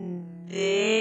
D hum.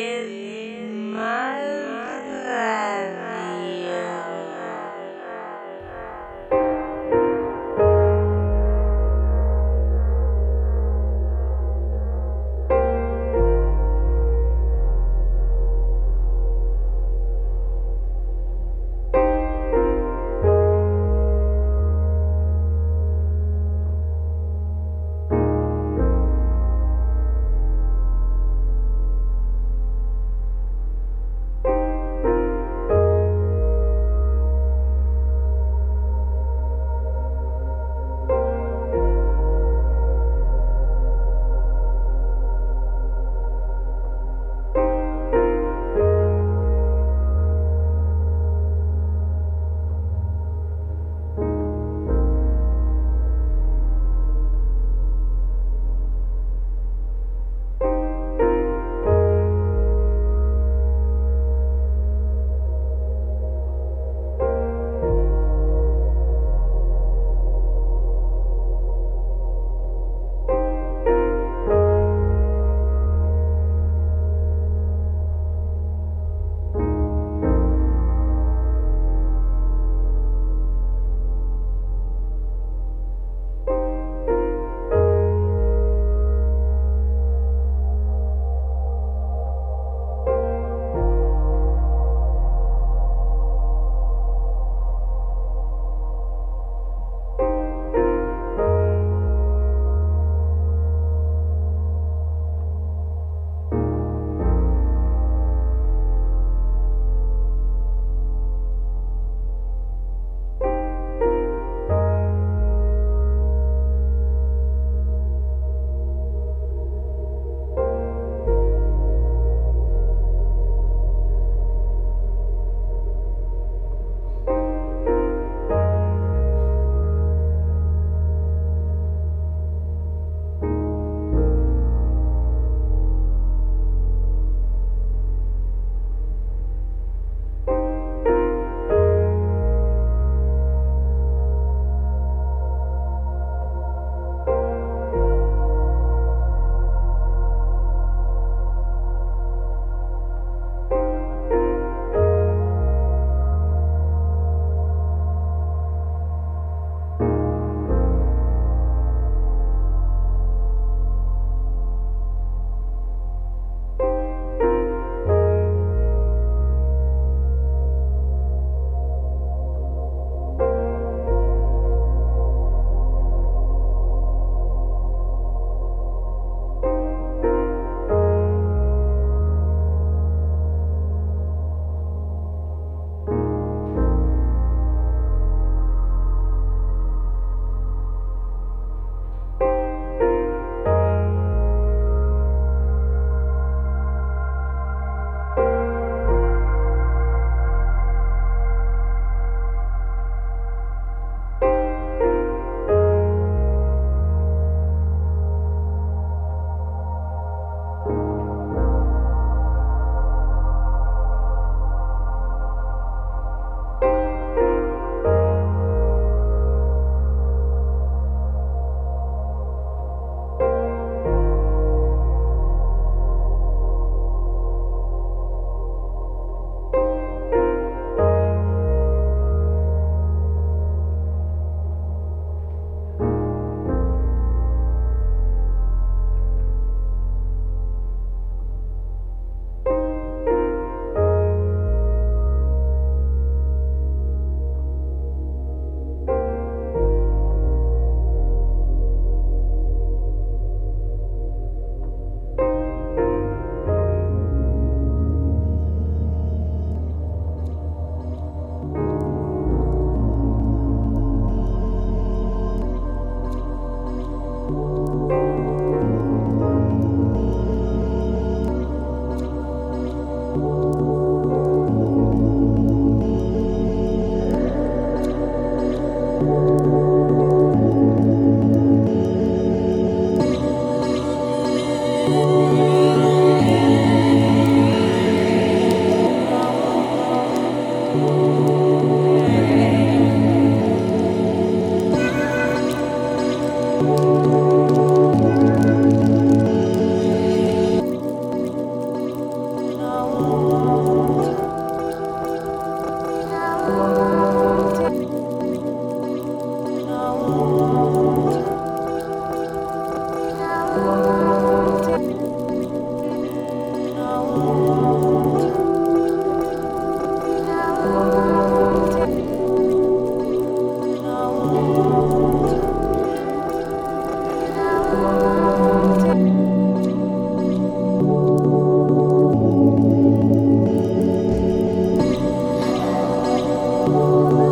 Bye.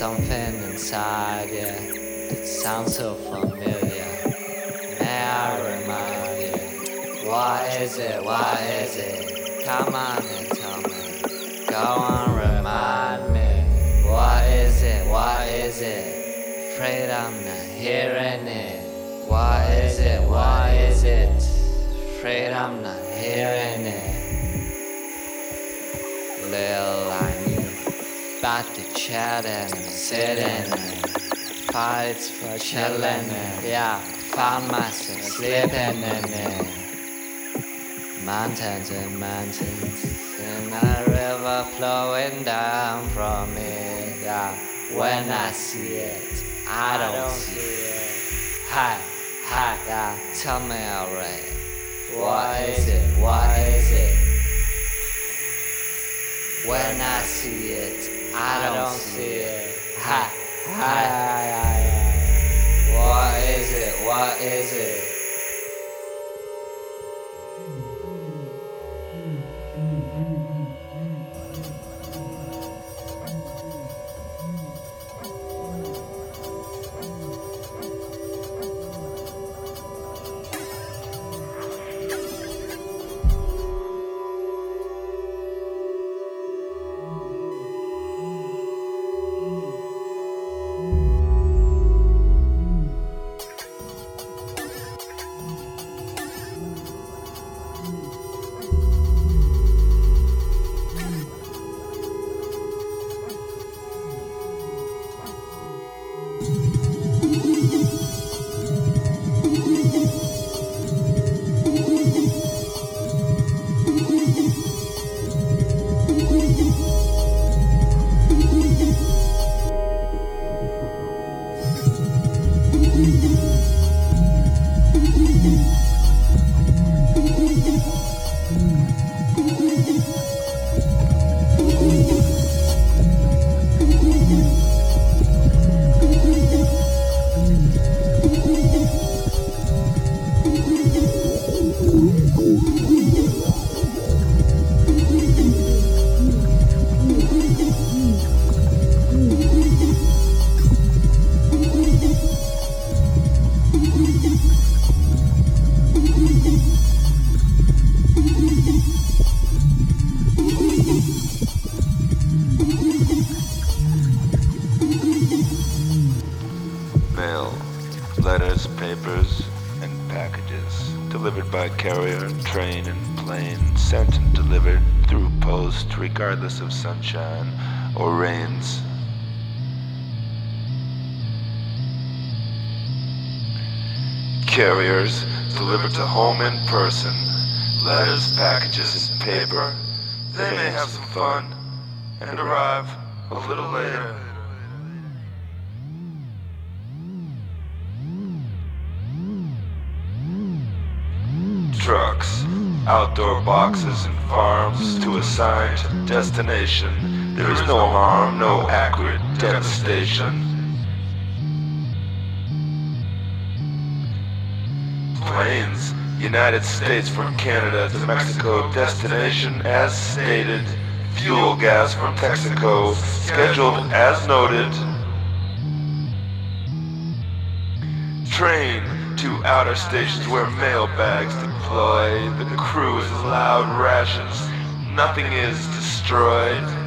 something inside, you that sounds so familiar. May I remind you? What is it? What is it? Come on and tell me. Go on, remind me. What is it? What is it? Afraid I'm not hearing it. What is it? What is it? Afraid I'm not hearing it. Lil' about to chat and sit in it. For children. Yeah, found myself sleeping in it. Mountains and mountains and a river flowing down from it. Yeah, when I see it, I don't, I don't see it. Hi, hi, yeah, tell me alright. What is it? What is it? When I see it, I don't see it. Hi, hi, hi, hi. What is it? What is it? destination. There is no harm, no acrid devastation. Planes, United States from Canada to Mexico, destination as stated. Fuel gas from Texaco, scheduled as noted. Train to outer stations where mailbags deploy. The crew is allowed rations. Nothing is destroyed.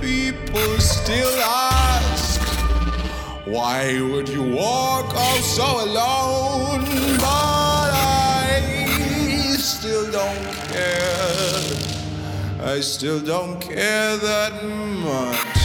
people still ask, Why would you walk off so alone? But I still don't care. I still don't care that much.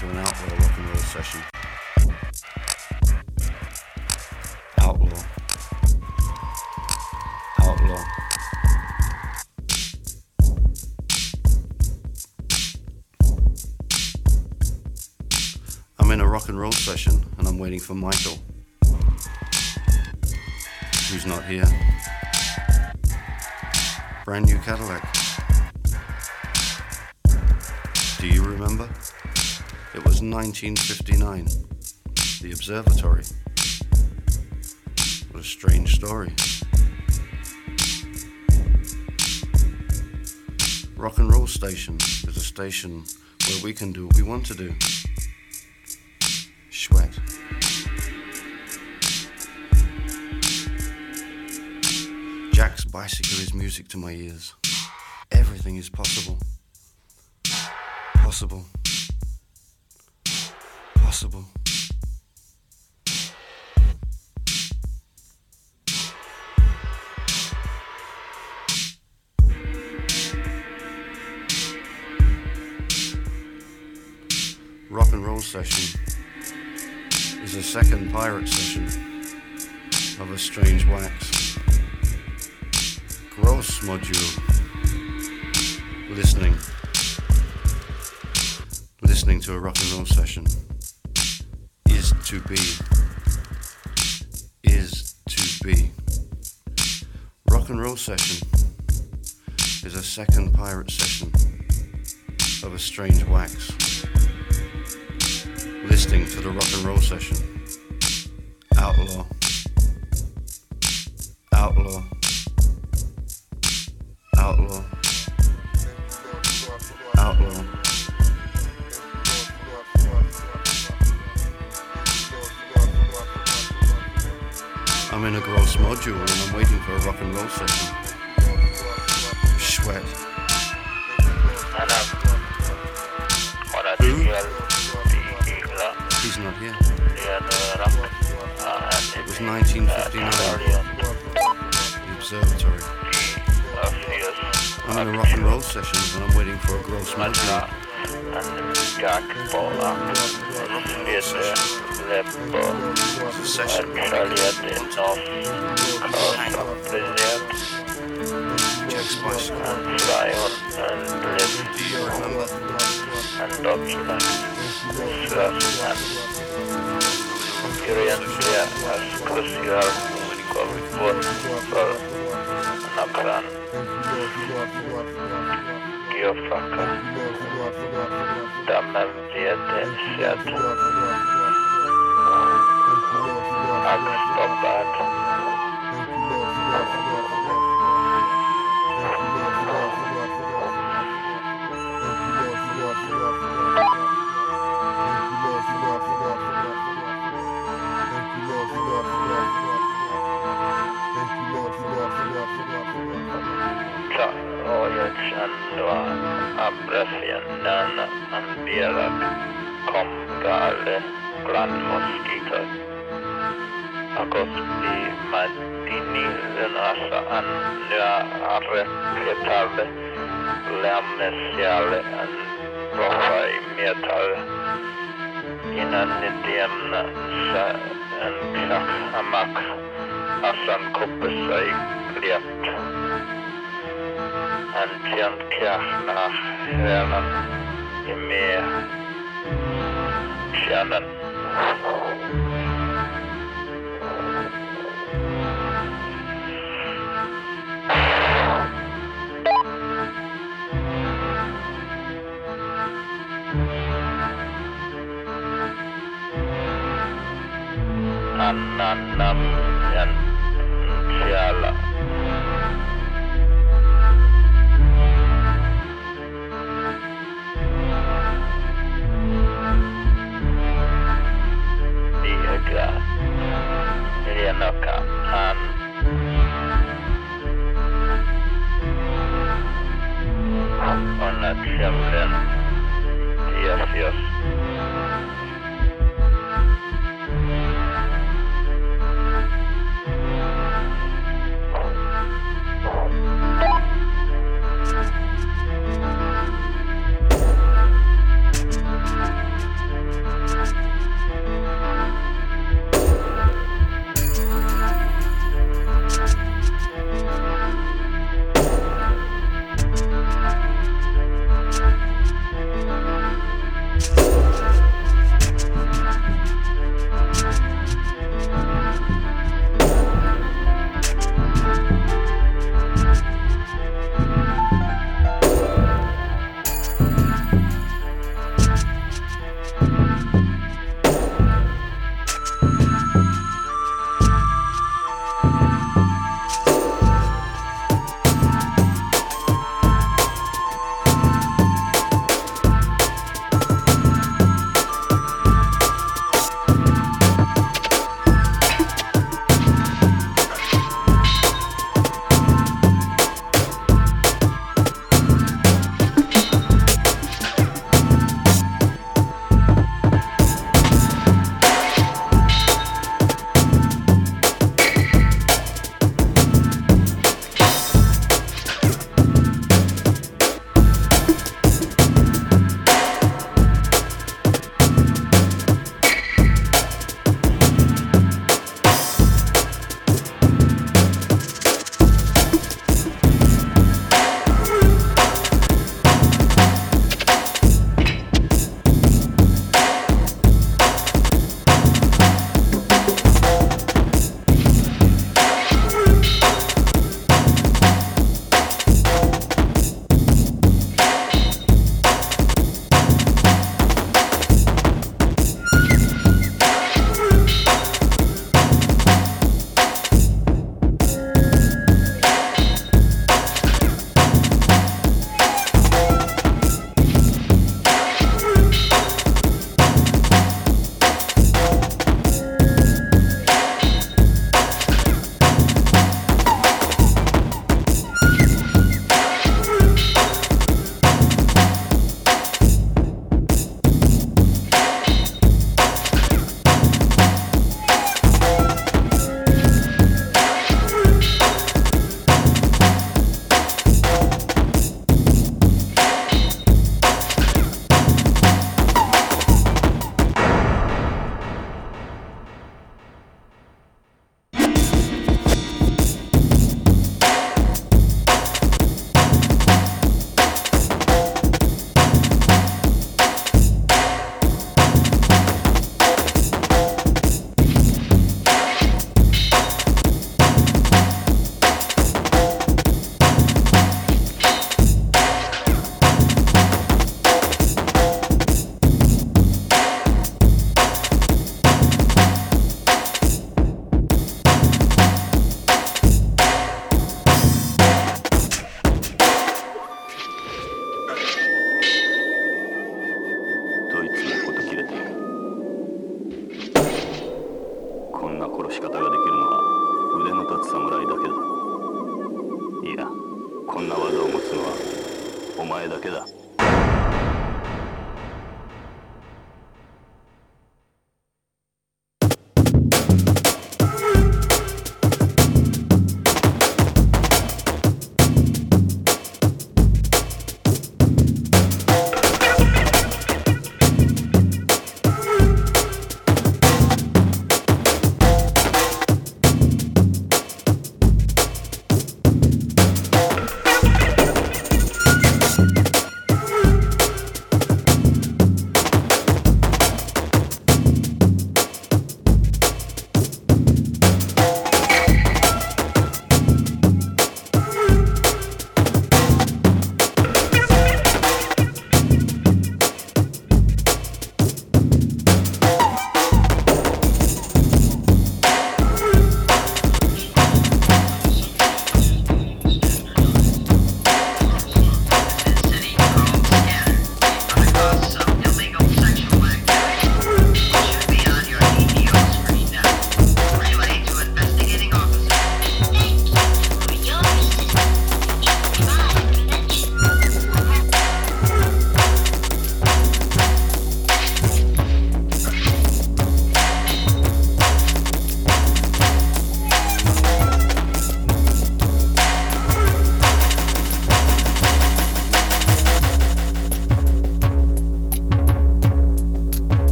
To an outlaw rock and roll session. Outlaw. Outlaw. I'm in a rock and roll session and I'm waiting for Michael, who's not here. Brand new Cadillac. Do you remember? It was 1959. The observatory. What a strange story. Rock and Roll Station is a station where we can do what we want to do. Sweat. Jack's bicycle is music to my ears. Everything is possible. Possible. Possible. Rock and roll session is a second pirate session of a strange wax. Gross module. Listening. Listening to a rock and roll session to be. Is to be. Rock and roll session is a second pirate session of a strange wax listening to the rock and roll session. Outlaw. Outlaw. mipaka damu ziliyotesha tu akistopata vielä kohtaalle eh, glanmoskitos. Akosti mattinisen asaan ja arrepetalle lämmesialle rohaimietalle. Innan ne tiemna sa en kaksamak asan kuppessa i liet. En tjent kjärna hönan Annannam Yan Siellä siempre y hacia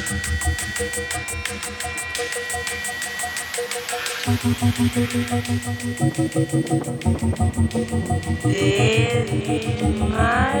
In my.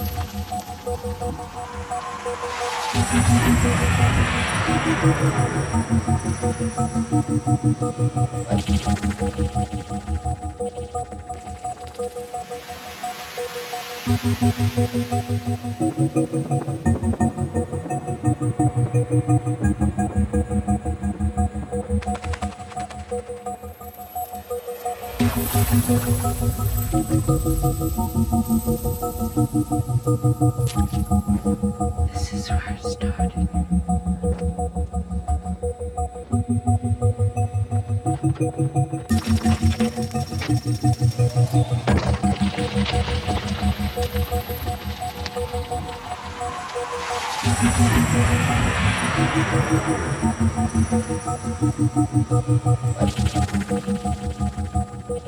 This is where it started.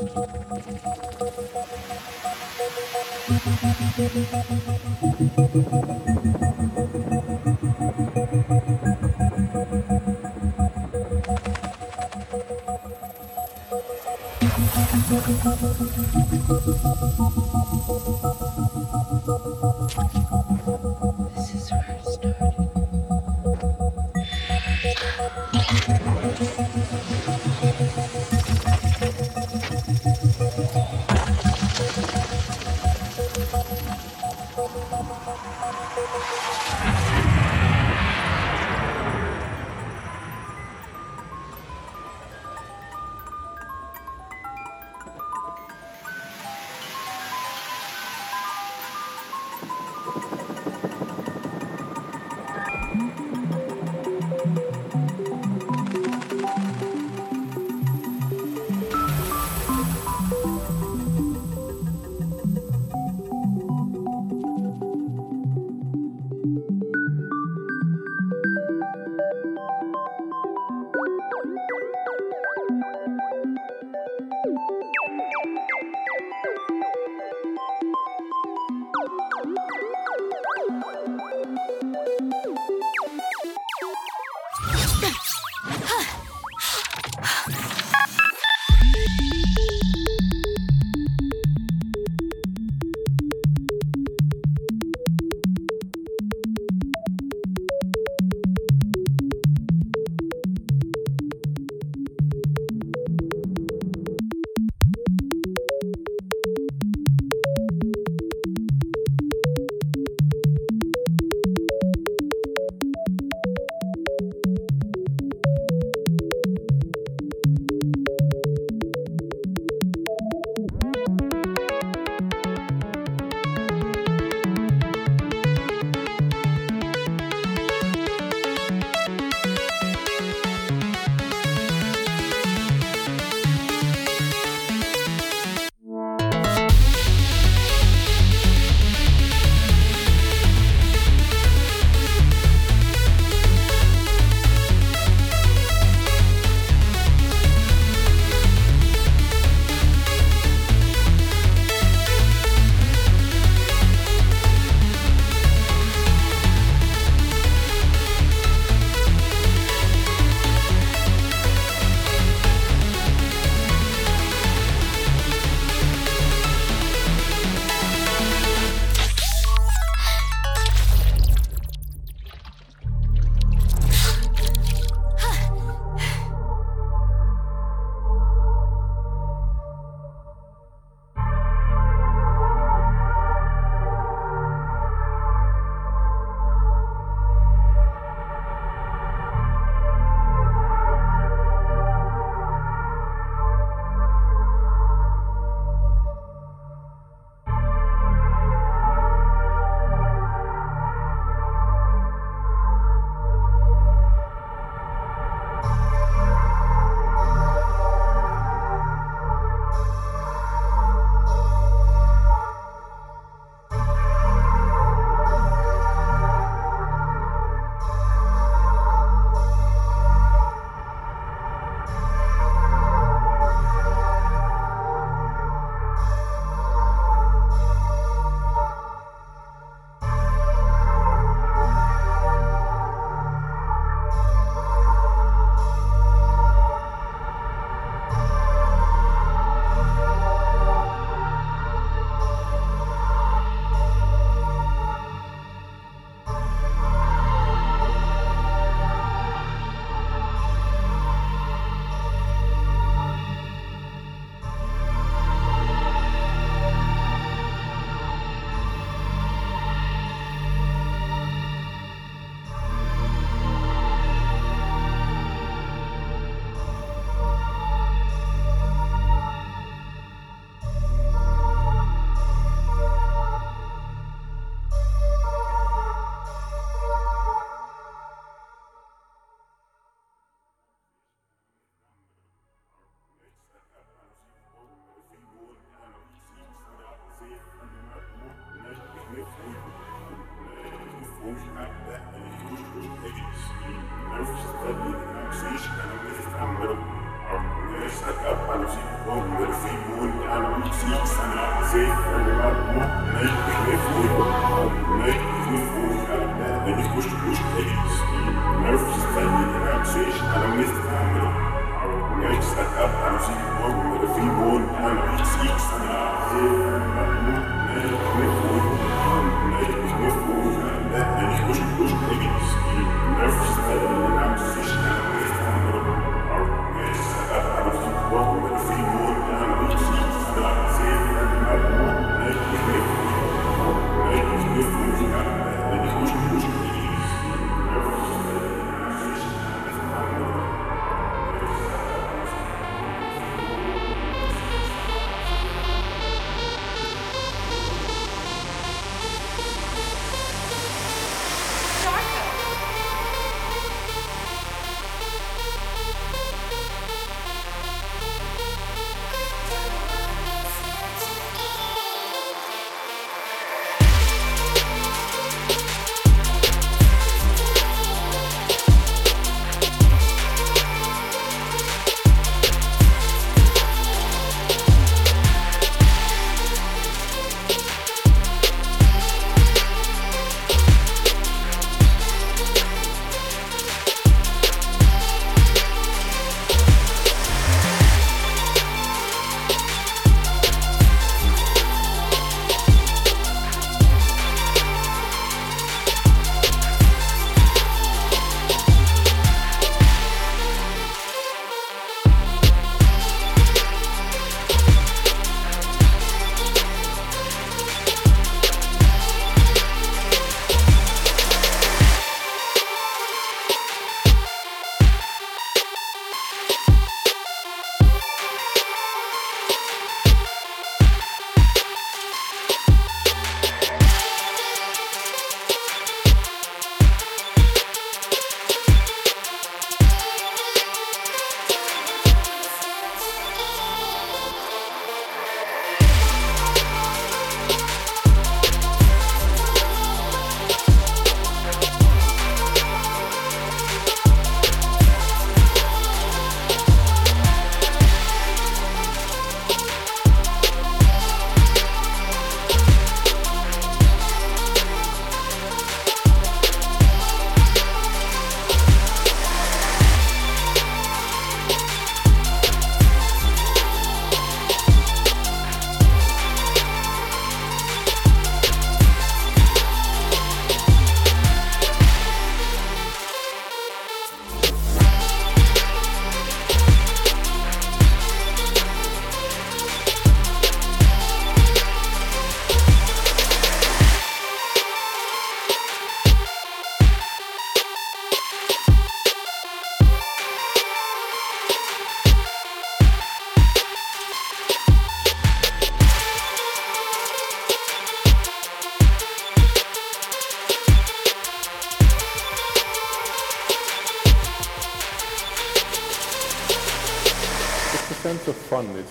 This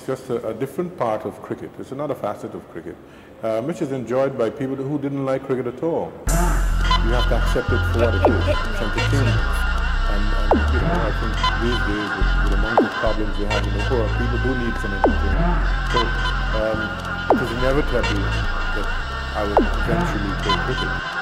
It's just a, a, different part of cricket. It's another facet of cricket, uh, which is enjoyed by people who didn't like cricket at all. You have to accept it for what it is. It's entertainment. And, and you know, I think these days, with, with the problems we have in the world, people do need some entertainment. So um, it is inevitable that I would eventually play cricket.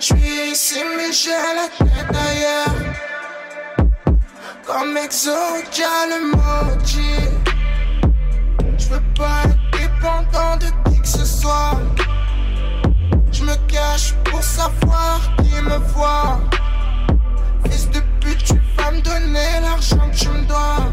Je suis ici, mais j'ai la tête ailleurs. Comme Exodia le maudit. Je veux pas être dépendant de qui que ce soit. Je me cache pour savoir qui me voit. Fils de pute, tu vas me donner l'argent que tu me dois.